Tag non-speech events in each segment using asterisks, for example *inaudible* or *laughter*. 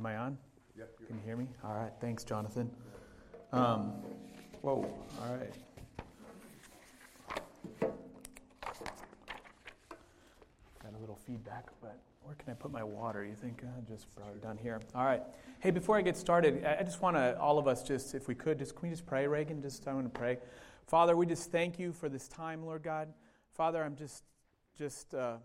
Am I on? Yep. Can you hear me? All right. Thanks, Jonathan. Um, whoa. All right. Got a little feedback, but where can I put my water? You think uh, just it down here? All right. Hey, before I get started, I just want to all of us just, if we could, just can we just pray, Reagan? Just I want to pray. Father, we just thank you for this time, Lord God. Father, I'm just just. Uh,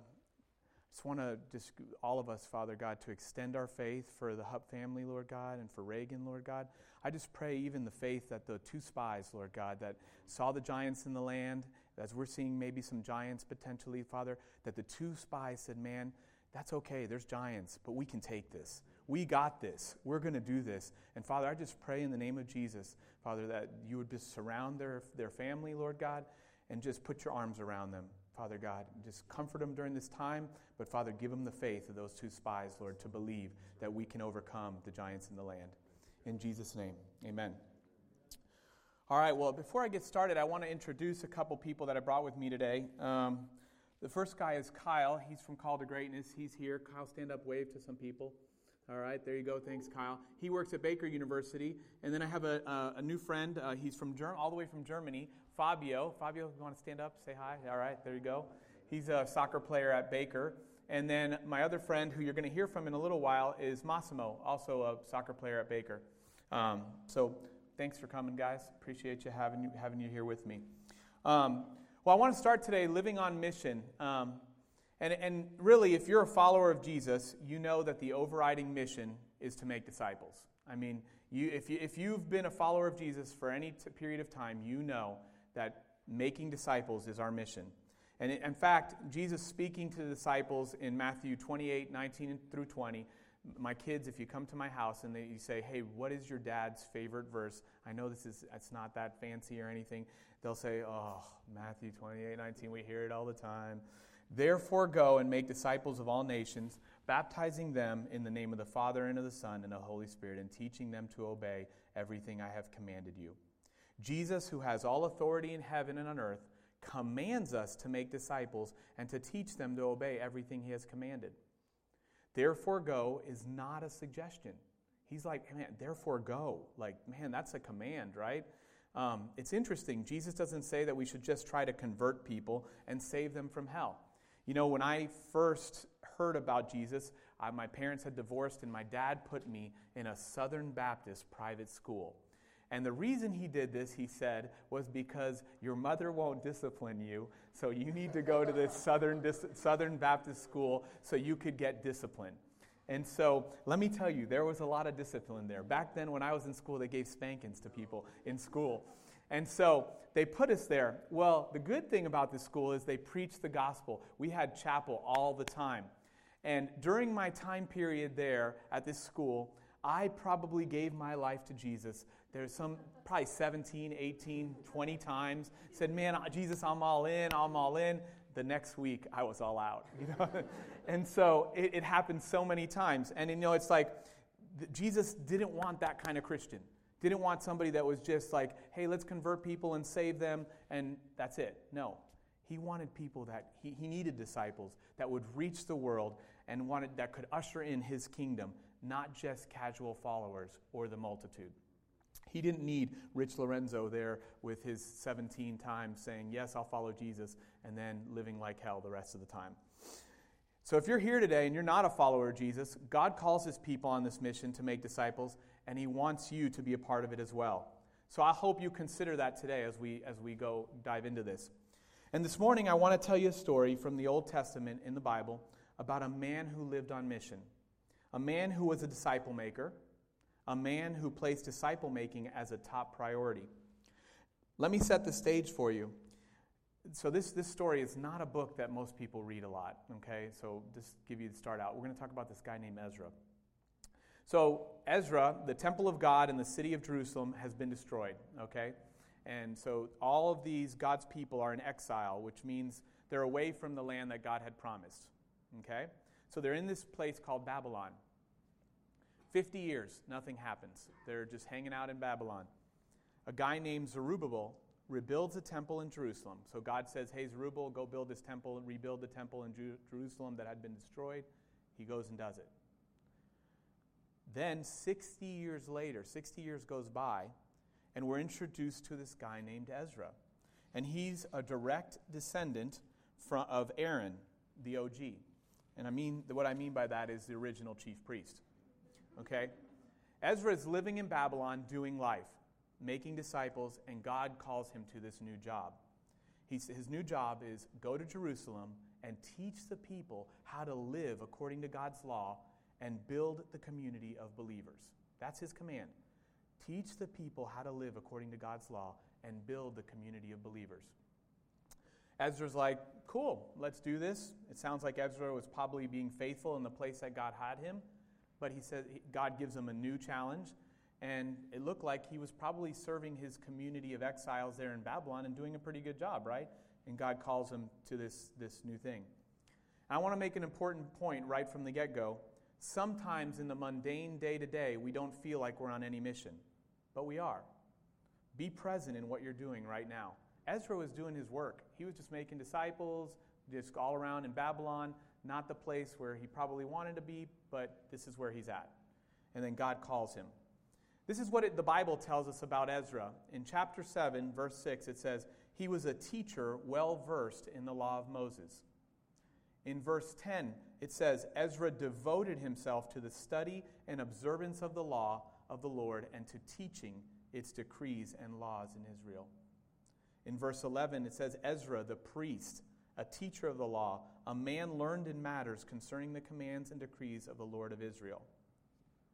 just want to just all of us, Father God, to extend our faith for the Hupp family, Lord God, and for Reagan, Lord God. I just pray even the faith that the two spies, Lord God, that saw the giants in the land, as we're seeing maybe some giants potentially, Father, that the two spies said, Man, that's okay. There's giants, but we can take this. We got this. We're going to do this. And Father, I just pray in the name of Jesus, Father, that you would just surround their, their family, Lord God, and just put your arms around them. Father God. Just comfort them during this time, but Father, give them the faith of those two spies, Lord, to believe that we can overcome the giants in the land. In Jesus' name, amen. All right, well, before I get started, I want to introduce a couple people that I brought with me today. Um, the first guy is Kyle. He's from Call to Greatness. He's here. Kyle, stand up, wave to some people. All right, there you go. Thanks, Kyle. He works at Baker University. And then I have a, a, a new friend. Uh, he's from Germ- all the way from Germany, Fabio. Fabio, you want to stand up, say hi? All right, there you go. He's a soccer player at Baker. And then my other friend, who you're going to hear from in a little while, is Massimo, also a soccer player at Baker. Um, so thanks for coming, guys. Appreciate you having you, having you here with me. Um, well, I want to start today living on mission. Um, and, and really, if you're a follower of Jesus, you know that the overriding mission is to make disciples. I mean, you, if, you, if you've been a follower of Jesus for any t- period of time, you know that making disciples is our mission. And in fact, Jesus speaking to the disciples in Matthew 28 19 through 20, my kids, if you come to my house and they, you say, hey, what is your dad's favorite verse? I know this is it's not that fancy or anything. They'll say, oh, Matthew 28 19, we hear it all the time. Therefore, go and make disciples of all nations, baptizing them in the name of the Father and of the Son and the Holy Spirit, and teaching them to obey everything I have commanded you. Jesus, who has all authority in heaven and on earth, commands us to make disciples and to teach them to obey everything he has commanded. Therefore, go is not a suggestion. He's like, man, therefore go. Like, man, that's a command, right? Um, it's interesting. Jesus doesn't say that we should just try to convert people and save them from hell. You know, when I first heard about Jesus, I, my parents had divorced, and my dad put me in a Southern Baptist private school. And the reason he did this, he said, was because your mother won't discipline you, so you need to go to this *laughs* Southern, Southern Baptist school so you could get discipline. And so let me tell you, there was a lot of discipline there. Back then, when I was in school, they gave spankings to people in school. And so they put us there. Well, the good thing about this school is they preached the gospel. We had chapel all the time. And during my time period there at this school, I probably gave my life to Jesus. There's some, probably 17, 18, 20 times. Said, man, Jesus, I'm all in, I'm all in. The next week, I was all out. *laughs* You know? and so it, it happened so many times. And you know, it's like Jesus didn't want that kind of Christian. Didn't want somebody that was just like, hey, let's convert people and save them, and that's it. No. He wanted people that he, he needed disciples that would reach the world and wanted that could usher in his kingdom, not just casual followers or the multitude. He didn't need Rich Lorenzo there with his 17 times saying, Yes, I'll follow Jesus, and then living like hell the rest of the time. So if you're here today and you're not a follower of Jesus, God calls his people on this mission to make disciples, and He wants you to be a part of it as well. So I hope you consider that today as we, as we go dive into this. And this morning, I want to tell you a story from the Old Testament in the Bible about a man who lived on mission, a man who was a disciple maker, a man who placed disciple making as a top priority. Let me set the stage for you. So, this, this story is not a book that most people read a lot, okay? So, just give you the start out. We're going to talk about this guy named Ezra. So, Ezra, the temple of God in the city of Jerusalem, has been destroyed, okay? And so, all of these God's people are in exile, which means they're away from the land that God had promised, okay? So, they're in this place called Babylon. 50 years, nothing happens. They're just hanging out in Babylon. A guy named Zerubbabel rebuilds a temple in Jerusalem. So God says, Hey, Zerubbabel, go build this temple and rebuild the temple in Jerusalem that had been destroyed. He goes and does it. Then, 60 years later, 60 years goes by, and we're introduced to this guy named Ezra. And he's a direct descendant from, of Aaron, the OG. And I mean, what I mean by that is the original chief priest. Okay? Ezra is living in Babylon doing life, making disciples, and God calls him to this new job. He's, his new job is go to Jerusalem and teach the people how to live according to God's law and build the community of believers. That's his command. Teach the people how to live according to God's law and build the community of believers. Ezra's like, cool, let's do this. It sounds like Ezra was probably being faithful in the place that God had him, but he says God gives him a new challenge. And it looked like he was probably serving his community of exiles there in Babylon and doing a pretty good job, right? And God calls him to this, this new thing. I want to make an important point right from the get go. Sometimes in the mundane day to day, we don't feel like we're on any mission, but we are. Be present in what you're doing right now. Ezra was doing his work. He was just making disciples, just all around in Babylon, not the place where he probably wanted to be, but this is where he's at. And then God calls him. This is what it, the Bible tells us about Ezra. In chapter 7, verse 6, it says, He was a teacher well versed in the law of Moses. In verse 10, it says, Ezra devoted himself to the study and observance of the law of the Lord and to teaching its decrees and laws in Israel. In verse 11, it says, Ezra, the priest, a teacher of the law, a man learned in matters concerning the commands and decrees of the Lord of Israel.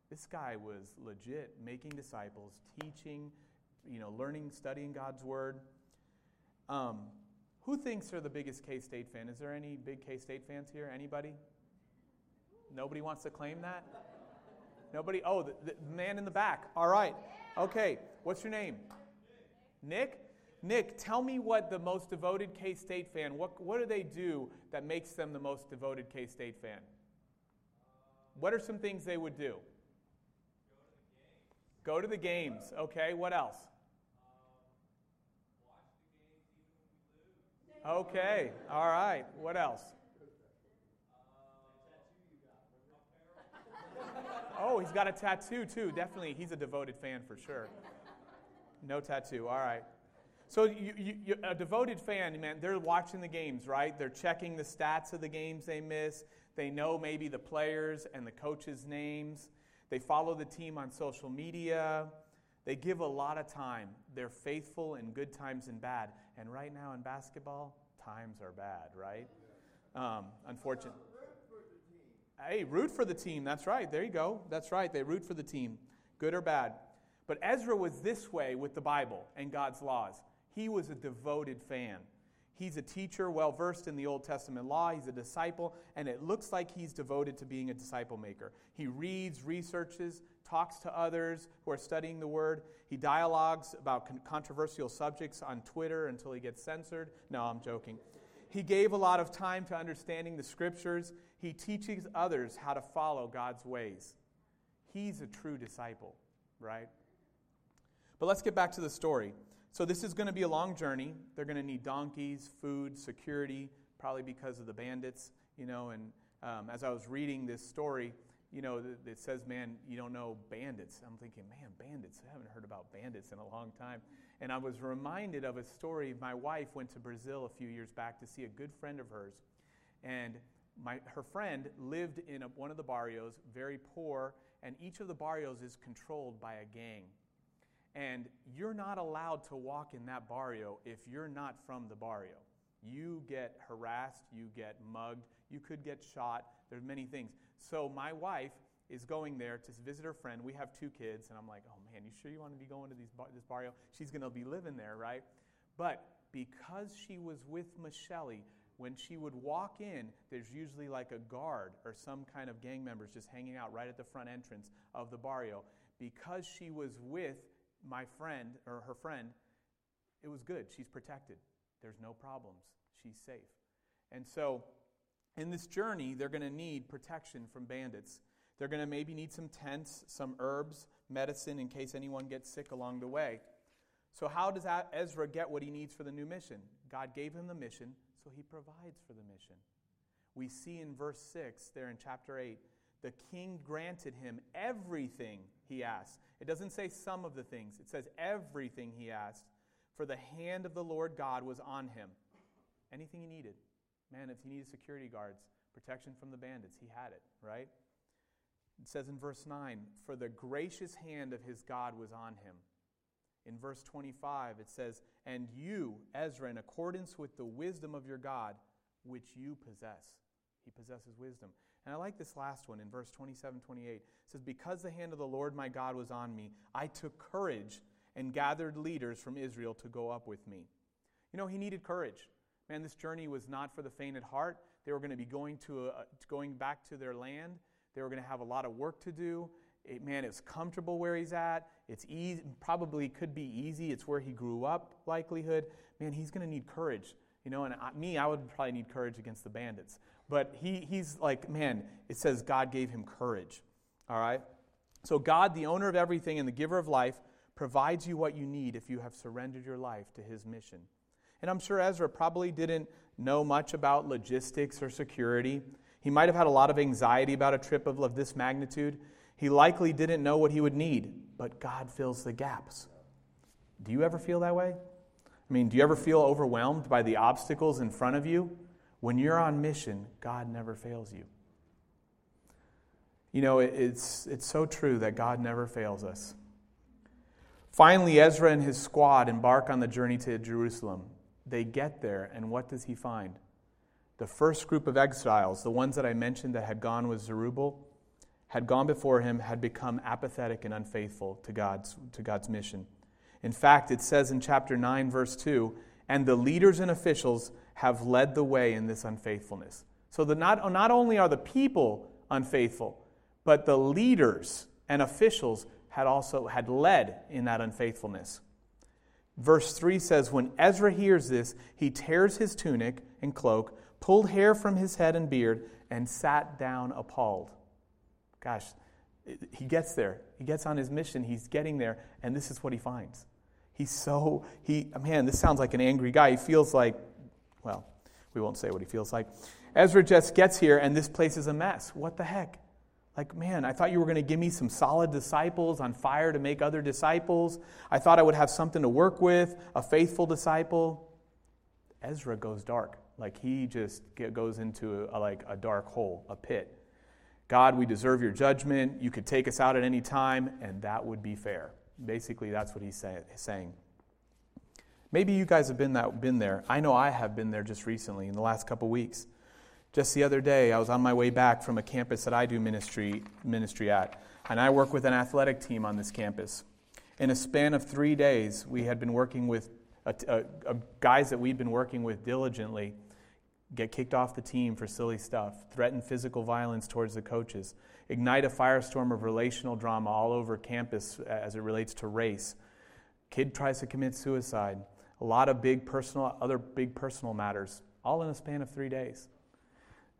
This guy was legit making disciples, teaching, you know, learning, studying God's word. Um, who thinks they're the biggest K State fan? Is there any big K State fans here? Anybody? Nobody wants to claim that? Nobody? Oh, the, the man in the back. All right. Okay. What's your name? Nick? Nick, tell me what the most devoted K State fan, what, what do they do that makes them the most devoted K State fan? What are some things they would do? Go to the games. Okay, what else? Okay, all right. What else? Oh, he's got a tattoo too. Definitely, he's a devoted fan for sure. No tattoo. All right. So, you, you, a devoted fan, man, they're watching the games, right? They're checking the stats of the games they miss. They know maybe the players and the coaches' names. They follow the team on social media. They give a lot of time. They're faithful in good times and bad. And right now in basketball, times are bad, right? Um, unfortunately. Hey, root for the team. That's right. There you go. That's right. They root for the team, good or bad. But Ezra was this way with the Bible and God's laws. He was a devoted fan. He's a teacher, well versed in the Old Testament law. He's a disciple, and it looks like he's devoted to being a disciple maker. He reads, researches, talks to others who are studying the Word. He dialogues about controversial subjects on Twitter until he gets censored. No, I'm joking. He gave a lot of time to understanding the Scriptures. He teaches others how to follow God's ways. He's a true disciple, right? But let's get back to the story. So, this is going to be a long journey. They're going to need donkeys, food, security, probably because of the bandits, you know. And um, as I was reading this story, you know, it says, man, you don't know bandits. I'm thinking, man, bandits. I haven't heard about bandits in a long time. And I was reminded of a story. My wife went to Brazil a few years back to see a good friend of hers. And my, her friend lived in a, one of the barrios, very poor, and each of the barrios is controlled by a gang. And you're not allowed to walk in that barrio if you're not from the barrio. You get harassed, you get mugged, you could get shot. There's many things. So my wife is going there to visit her friend. We have two kids, and I'm like, oh man, you sure you want to be going to these this barrio? She's going to be living there, right? But because she was with Michelle, when she would walk in, there's usually like a guard or some kind of gang members just hanging out right at the front entrance of the barrio. Because she was with my friend or her friend, it was good. She's protected. There's no problems. She's safe. And so, in this journey, they're going to need protection from bandits. They're going to maybe need some tents, some herbs, medicine in case anyone gets sick along the way. So, how does Ezra get what he needs for the new mission? God gave him the mission, so he provides for the mission. We see in verse 6 there in chapter 8 the king granted him everything he asked. It doesn't say some of the things, it says everything he asked. For the hand of the Lord God was on him. Anything he needed. Man, if he needed security guards, protection from the bandits, he had it, right? It says in verse 9, For the gracious hand of his God was on him. In verse 25, it says, And you, Ezra, in accordance with the wisdom of your God, which you possess. He possesses wisdom. And I like this last one in verse 27 28. It says, Because the hand of the Lord my God was on me, I took courage and gathered leaders from Israel to go up with me. You know, he needed courage. Man, this journey was not for the faint at heart. They were going to be going, to a, uh, going back to their land. They were going to have a lot of work to do. It, man, it's comfortable where he's at. It's easy, probably could be easy. It's where he grew up, likelihood. Man, he's going to need courage. You know, and I, me, I would probably need courage against the bandits. But he, he's like, man, it says God gave him courage. All right? So, God, the owner of everything and the giver of life, provides you what you need if you have surrendered your life to his mission. And I'm sure Ezra probably didn't know much about logistics or security. He might have had a lot of anxiety about a trip of, of this magnitude. He likely didn't know what he would need, but God fills the gaps. Do you ever feel that way? I mean, do you ever feel overwhelmed by the obstacles in front of you? When you're on mission, God never fails you. You know, it's, it's so true that God never fails us. Finally, Ezra and his squad embark on the journey to Jerusalem. They get there, and what does he find? The first group of exiles, the ones that I mentioned that had gone with Zerubbabel, had gone before him, had become apathetic and unfaithful to God's, to God's mission. In fact, it says in chapter 9, verse 2 and the leaders and officials have led the way in this unfaithfulness. So that not, not only are the people unfaithful, but the leaders and officials had also had led in that unfaithfulness. Verse 3 says, When Ezra hears this, he tears his tunic and cloak, pulled hair from his head and beard, and sat down appalled. Gosh, he gets there. He gets on his mission. He's getting there, and this is what he finds. He's so, he, man, this sounds like an angry guy. He feels like, well, we won't say what he feels like. Ezra just gets here, and this place is a mess. What the heck? Like, man, I thought you were going to give me some solid disciples on fire to make other disciples. I thought I would have something to work with, a faithful disciple. Ezra goes dark. Like, he just goes into a, like a dark hole, a pit. God, we deserve your judgment. You could take us out at any time, and that would be fair. Basically, that's what he's say, saying. Maybe you guys have been, that, been there. I know I have been there just recently in the last couple weeks. Just the other day, I was on my way back from a campus that I do ministry, ministry at, and I work with an athletic team on this campus. In a span of three days, we had been working with a, a, a guys that we'd been working with diligently get kicked off the team for silly stuff, threaten physical violence towards the coaches, ignite a firestorm of relational drama all over campus as it relates to race. Kid tries to commit suicide. A lot of big personal, other big personal matters, all in a span of three days.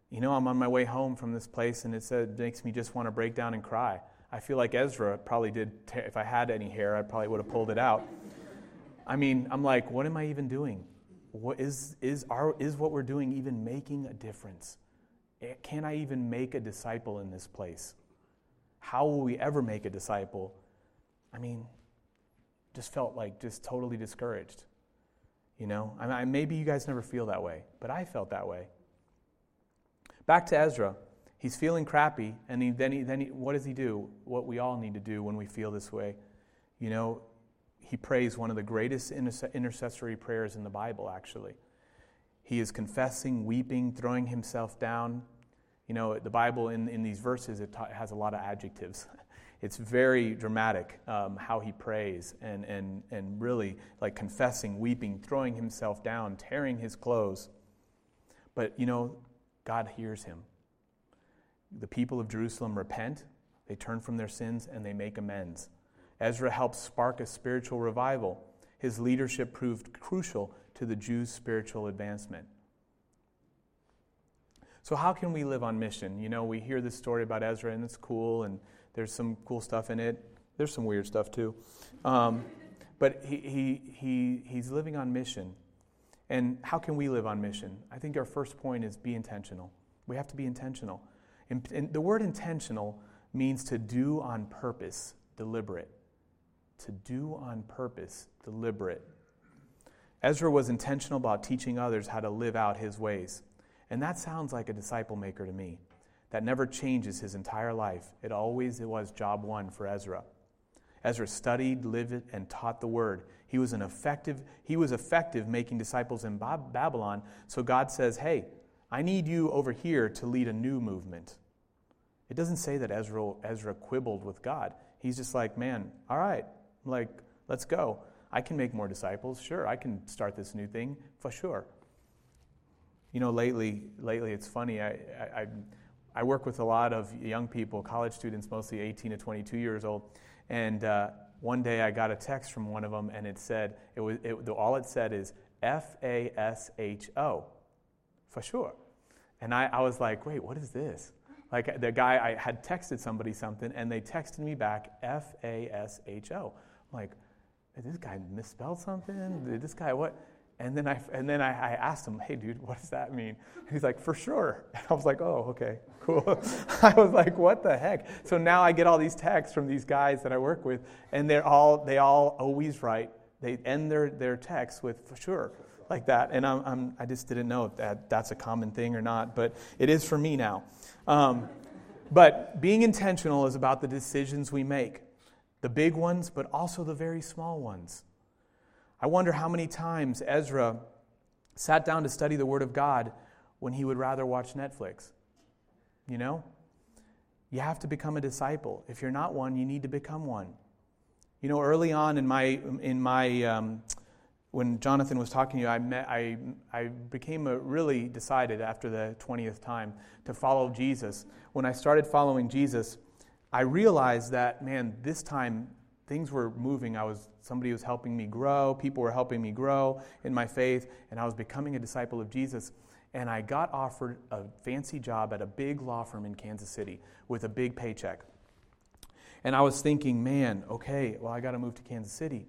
You know, I'm on my way home from this place, and it said, makes me just want to break down and cry. I feel like Ezra probably did. If I had any hair, I probably would have pulled it out. I mean, I'm like, what am I even doing? What is, is, our, is what we're doing even making a difference? Eh, can I even make a disciple in this place? How will we ever make a disciple? I mean, just felt like just totally discouraged. You know, I mean, maybe you guys never feel that way, but I felt that way. Back to Ezra. He's feeling crappy, and he, then, he, then he, what does he do? What we all need to do when we feel this way. You know, he prays one of the greatest intercessory prayers in the Bible, actually. He is confessing, weeping, throwing himself down. You know, the Bible in, in these verses, it ta- has a lot of adjectives. *laughs* It's very dramatic um, how he prays and, and, and really like confessing, weeping, throwing himself down, tearing his clothes. But, you know, God hears him. The people of Jerusalem repent, they turn from their sins, and they make amends. Ezra helped spark a spiritual revival. His leadership proved crucial to the Jews' spiritual advancement. So, how can we live on mission? You know, we hear this story about Ezra, and it's cool, and there's some cool stuff in it. There's some weird stuff too. Um, but he, he, he, he's living on mission. And how can we live on mission? I think our first point is be intentional. We have to be intentional. And, and the word intentional means to do on purpose, deliberate. To do on purpose, deliberate. Ezra was intentional about teaching others how to live out his ways. And that sounds like a disciple maker to me. That never changes his entire life. It always it was job one for Ezra. Ezra studied, lived, and taught the word. He was an effective, he was effective making disciples in Babylon. So God says, Hey, I need you over here to lead a new movement. It doesn't say that Ezra, Ezra quibbled with God. He's just like, man, all right, like, let's go. I can make more disciples. Sure, I can start this new thing for sure. You know, lately, lately it's funny. I, I, I work with a lot of young people, college students, mostly 18 to 22 years old. And uh, one day I got a text from one of them, and it said, it was, it, all it said is F A S H O, for sure. And I, I was like, wait, what is this? Like the guy, I had texted somebody something, and they texted me back F A S H O. I'm like, this guy misspelled something? Did this guy what? And then I and then I, I, asked him, hey dude, what does that mean? And he's like, for sure. *laughs* And I was like, oh, okay, cool. *laughs* I was like, what the heck? So now I get all these texts from these guys that I work with, and they're all they all always write. They end their, their texts with for sure like that. And I'm, I'm, i just didn't know if that, that's a common thing or not, but it is for me now. Um, but being intentional is about the decisions we make the big ones, but also the very small ones. I wonder how many times Ezra sat down to study the Word of God when he would rather watch Netflix. You know? You have to become a disciple. If you're not one, you need to become one. You know, early on in my, in my um, when Jonathan was talking to you, I, met, I, I became really decided after the 20th time to follow Jesus. When I started following Jesus, I realized that, man, this time things were moving. I was, somebody was helping me grow, people were helping me grow in my faith, and I was becoming a disciple of Jesus. And I got offered a fancy job at a big law firm in Kansas City with a big paycheck. And I was thinking, man, okay, well, I got to move to Kansas City.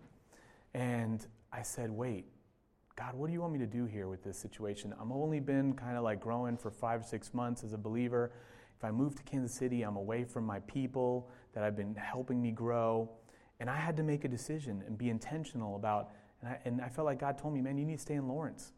And I said, wait, God, what do you want me to do here with this situation? I'm only been kind of like growing for five or six months as a believer. If I move to Kansas City, I'm away from my people that have been helping me grow. And I had to make a decision and be intentional about, and I, and I felt like God told me, man, you need to stay in Lawrence.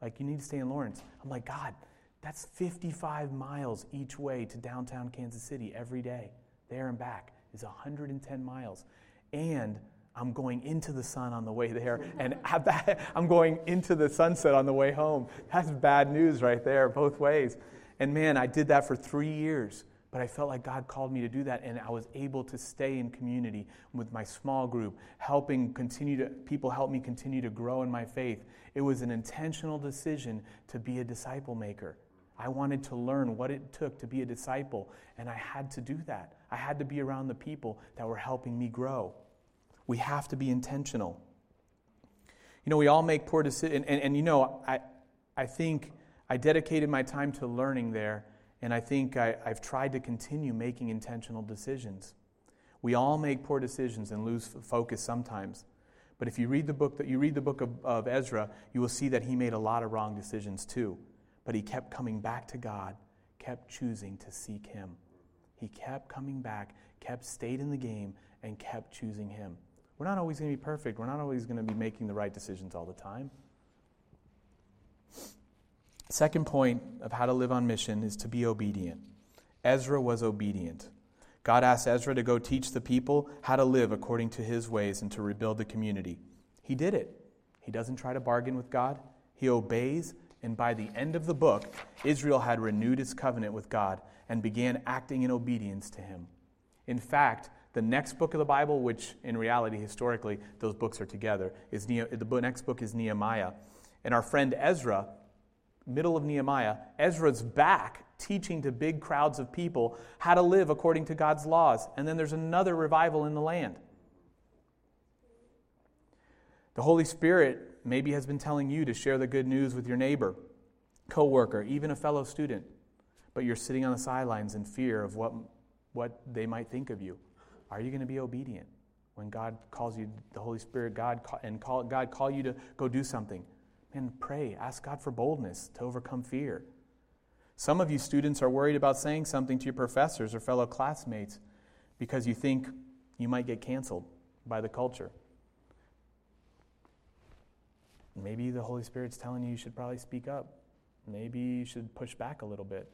Like, you need to stay in Lawrence. I'm like, God, that's 55 miles each way to downtown Kansas City every day. There and back is 110 miles. And I'm going into the sun on the way there, *laughs* and *laughs* I'm going into the sunset on the way home. That's bad news right there, both ways. And man, I did that for three years, but I felt like God called me to do that, and I was able to stay in community with my small group, helping continue to, people help me continue to grow in my faith. It was an intentional decision to be a disciple maker. I wanted to learn what it took to be a disciple, and I had to do that. I had to be around the people that were helping me grow. We have to be intentional. You know, we all make poor decisions. And, and, and, you know, I, I think I dedicated my time to learning there, and I think I, I've tried to continue making intentional decisions. We all make poor decisions and lose focus sometimes. But if you read the book that you read the book of, of Ezra, you will see that he made a lot of wrong decisions too. But he kept coming back to God, kept choosing to seek him. He kept coming back, kept stayed in the game, and kept choosing him. We're not always going to be perfect. We're not always going to be making the right decisions all the time. Second point of how to live on mission is to be obedient. Ezra was obedient. God asked Ezra to go teach the people how to live according to his ways and to rebuild the community. He did it. He doesn't try to bargain with God, he obeys, and by the end of the book, Israel had renewed its covenant with God and began acting in obedience to him. In fact, the next book of the Bible, which in reality, historically, those books are together, is the next book is Nehemiah. And our friend Ezra, middle of Nehemiah, Ezra's back teaching to big crowds of people how to live according to God's laws. And then there's another revival in the land. The Holy Spirit maybe has been telling you to share the good news with your neighbor, coworker, even a fellow student, but you're sitting on the sidelines in fear of what, what they might think of you. Are you going to be obedient when God calls you, the Holy Spirit, God, and call, God call you to go do something? Man, pray. Ask God for boldness to overcome fear. Some of you students are worried about saying something to your professors or fellow classmates because you think you might get canceled by the culture. Maybe the Holy Spirit's telling you you should probably speak up. Maybe you should push back a little bit.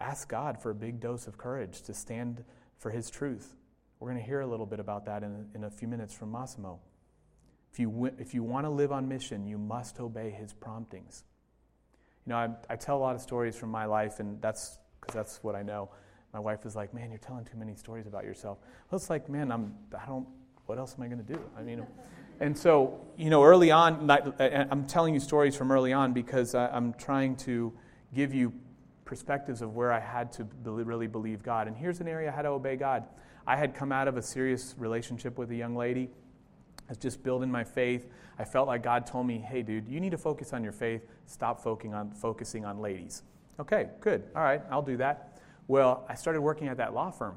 Ask God for a big dose of courage to stand for His truth. We're going to hear a little bit about that in, in a few minutes from Massimo. If you, if you want to live on mission, you must obey His promptings. You know, I, I tell a lot of stories from my life, and that's because that's what I know. My wife is like, "Man, you're telling too many stories about yourself." Well, it's like, man, I'm I don't. What else am I going to do? I mean, *laughs* and so you know, early on, I'm telling you stories from early on because I'm trying to give you perspectives of where I had to really believe God. And here's an area I had to obey God. I had come out of a serious relationship with a young lady. I was just building my faith. I felt like God told me, hey, dude, you need to focus on your faith. Stop focusing on, focusing on ladies. Okay, good. All right, I'll do that. Well, I started working at that law firm.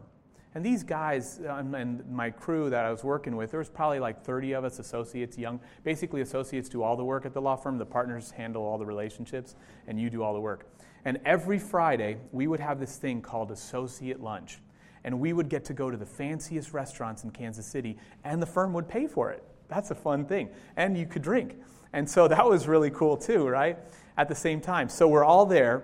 And these guys um, and my crew that I was working with, there was probably like 30 of us associates, young. Basically, associates do all the work at the law firm. The partners handle all the relationships, and you do all the work. And every Friday, we would have this thing called associate lunch. And we would get to go to the fanciest restaurants in Kansas City, and the firm would pay for it. That's a fun thing. And you could drink. And so that was really cool too, right? At the same time. So we're all there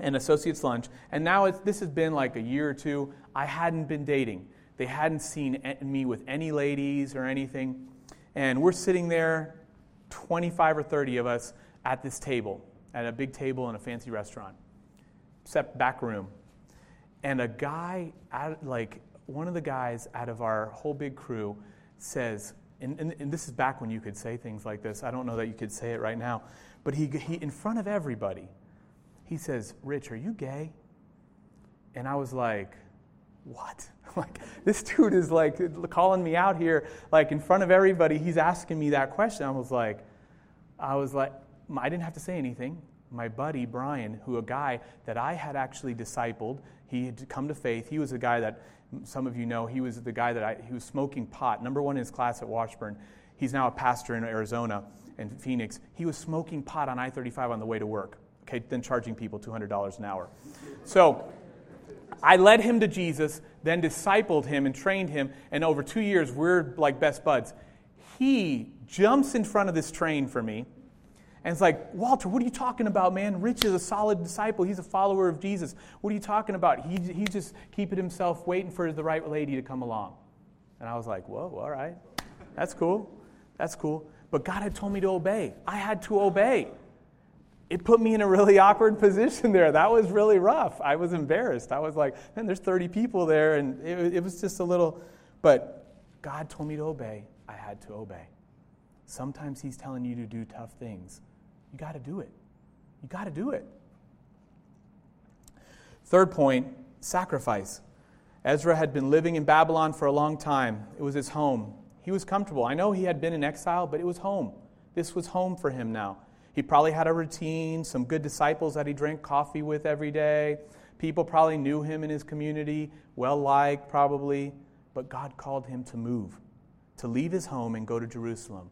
and associates lunch. And now this has been like a year or two. I hadn't been dating. They hadn't seen me with any ladies or anything. And we're sitting there, 25 or 30 of us, at this table, at a big table in a fancy restaurant, except back room. And a guy, like one of the guys out of our whole big crew, says, and, and, and, this is back when you could say things like this. I don't know that you could say it right now. But he, he, in front of everybody, he says, Rich, are you gay? And I was like, what? *laughs* like, this dude is like calling me out here, like in front of everybody. He's asking me that question. I was like, I was like, I didn't have to say anything. My buddy, Brian, who a guy that I had actually discipled, he had come to faith. He was a guy that some of you know, he was the guy that I, he was smoking pot, number one in his class at Washburn. He's now a pastor in Arizona and Phoenix. He was smoking pot on I 35 on the way to work, okay, then charging people $200 an hour. So I led him to Jesus, then discipled him and trained him, and over two years, we're like best buds. He jumps in front of this train for me and it's like, Walter, what are you talking about, man? Rich is a solid disciple. He's a follower of Jesus. What are you talking about? He, he's just keeping himself waiting for the right lady to come along. And I was like, whoa, all right. That's cool. That's cool. But God had told me to obey. I had to obey. It put me in a really *laughs* awkward position there. That was really rough. I was embarrassed. I was like, man, there's 30 people there. And it, it was just a little, but God told me to obey. I had to obey. Sometimes He's telling you to do tough things you got to do it. You got to do it. Third point sacrifice. Ezra had been living in Babylon for a long time, it was his home. He was comfortable. I know he had been in exile, but it was home. This was home for him now. He probably had a routine, some good disciples that he drank coffee with every day. People probably knew him in his community, well liked probably. But God called him to move, to leave his home and go to Jerusalem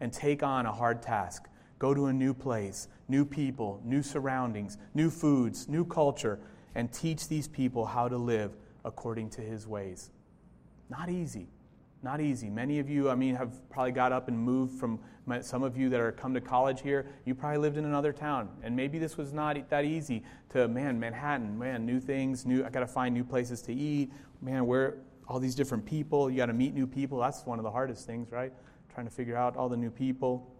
and take on a hard task Go to a new place, new people, new surroundings, new foods, new culture, and teach these people how to live according to his ways. Not easy. Not easy. Many of you, I mean, have probably got up and moved from some of you that are come to college here. You probably lived in another town, and maybe this was not that easy. To man, Manhattan, man, new things, new. I got to find new places to eat. Man, where all these different people. You got to meet new people. That's one of the hardest things, right? Trying to figure out all the new people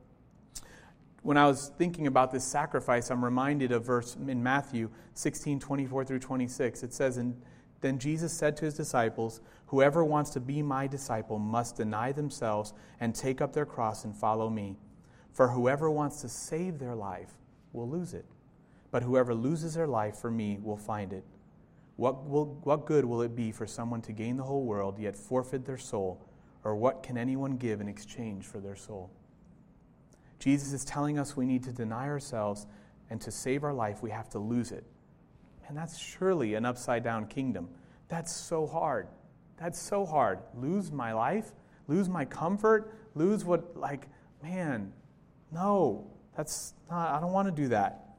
when I was thinking about this sacrifice, I'm reminded of verse in Matthew 16, 24 through 26. It says, And then Jesus said to his disciples, Whoever wants to be my disciple must deny themselves and take up their cross and follow me. For whoever wants to save their life will lose it. But whoever loses their life for me will find it. What, will, what good will it be for someone to gain the whole world yet forfeit their soul? Or what can anyone give in exchange for their soul? Jesus is telling us we need to deny ourselves, and to save our life, we have to lose it. And that's surely an upside down kingdom. That's so hard. That's so hard. Lose my life, lose my comfort, lose what, like, man, no, that's not, I don't want to do that.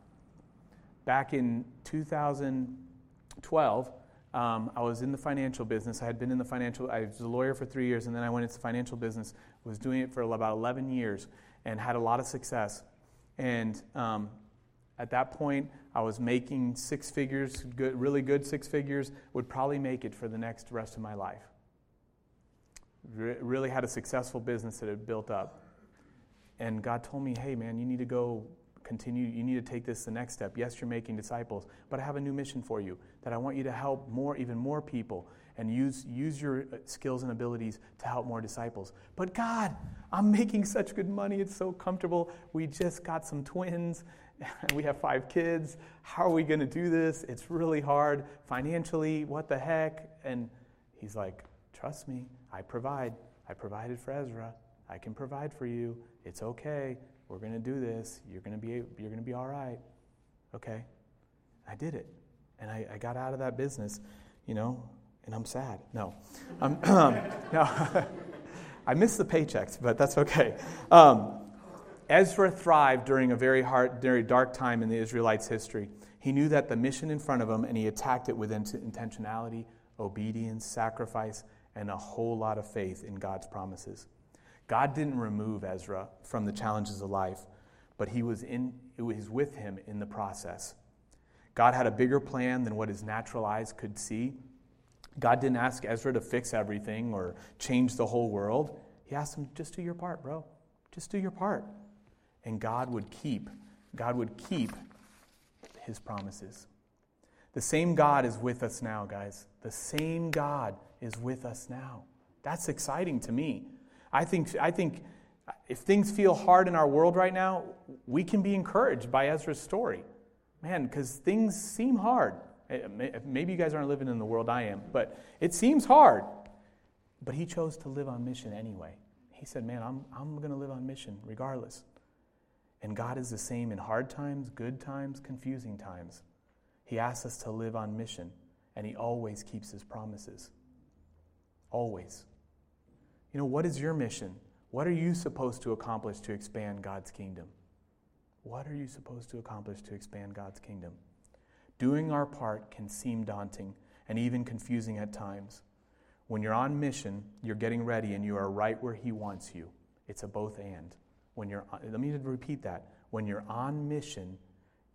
back in 2012, um, I was in the financial business. I had been in the financial, I was a lawyer for three years, and then I went into financial business, was doing it for about 11 years, and had a lot of success. And um, at that point, I was making six figures, good, really good six figures, would probably make it for the next rest of my life. Re- really had a successful business that had built up. And God told me, hey, man, you need to go continue, you need to take this the next step. Yes, you're making disciples, but I have a new mission for you that I want you to help more, even more people and use, use your uh, skills and abilities to help more disciples. But God, I'm making such good money. It's so comfortable. We just got some twins. *laughs* We have five kids. How are we going to do this? It's really hard financially. What the heck? And he's like, Trust me, I provide. I provided for Ezra. I can provide for you. It's okay. We're going to do this. You're going to be, you're going to be all right. Okay. I did it. And I, I got out of that business, you know, and I'm sad. No. Um, *clears throat* no. *laughs* I miss the paychecks, but that's okay. Um, Ezra thrived during a very hard, very dark time in the Israelites' history. He knew that the mission in front of him, and he attacked it with intentionality, obedience, sacrifice, and a whole lot of faith in God's promises. God didn't remove Ezra from the challenges of life, but he was, in, it was with him in the process. God had a bigger plan than what his natural eyes could see. God didn't ask Ezra to fix everything or change the whole world. He asked him, just do your part, bro. Just do your part. And God would keep, God would keep his promises. The same God is with us now, guys. The same God is with us now. That's exciting to me. I think, I think if things feel hard in our world right now, we can be encouraged by Ezra's story. Man, because things seem hard. Eh, maybe you guys aren't living in the world I am, but it seems hard. But he chose to live on mission anyway. He said, Man, I'm, I'm going to live on mission regardless. And God is the same in hard times, good times, confusing times. He asks us to live on mission, and He always keeps His promises. Always. You know, what is your mission? What are you supposed to accomplish to expand God's kingdom? What are you supposed to accomplish to expand God's kingdom? Doing our part can seem daunting and even confusing at times. When you're on mission, you're getting ready and you are right where He wants you. It's a both and. When you're, let me repeat that. When you're on mission,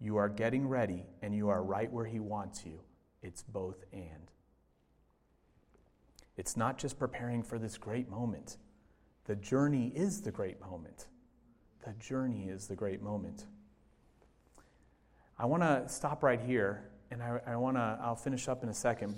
you are getting ready and you are right where He wants you. It's both and. It's not just preparing for this great moment. The journey is the great moment. The journey is the great moment. I want to stop right here, and I, I want to, I'll finish up in a second, but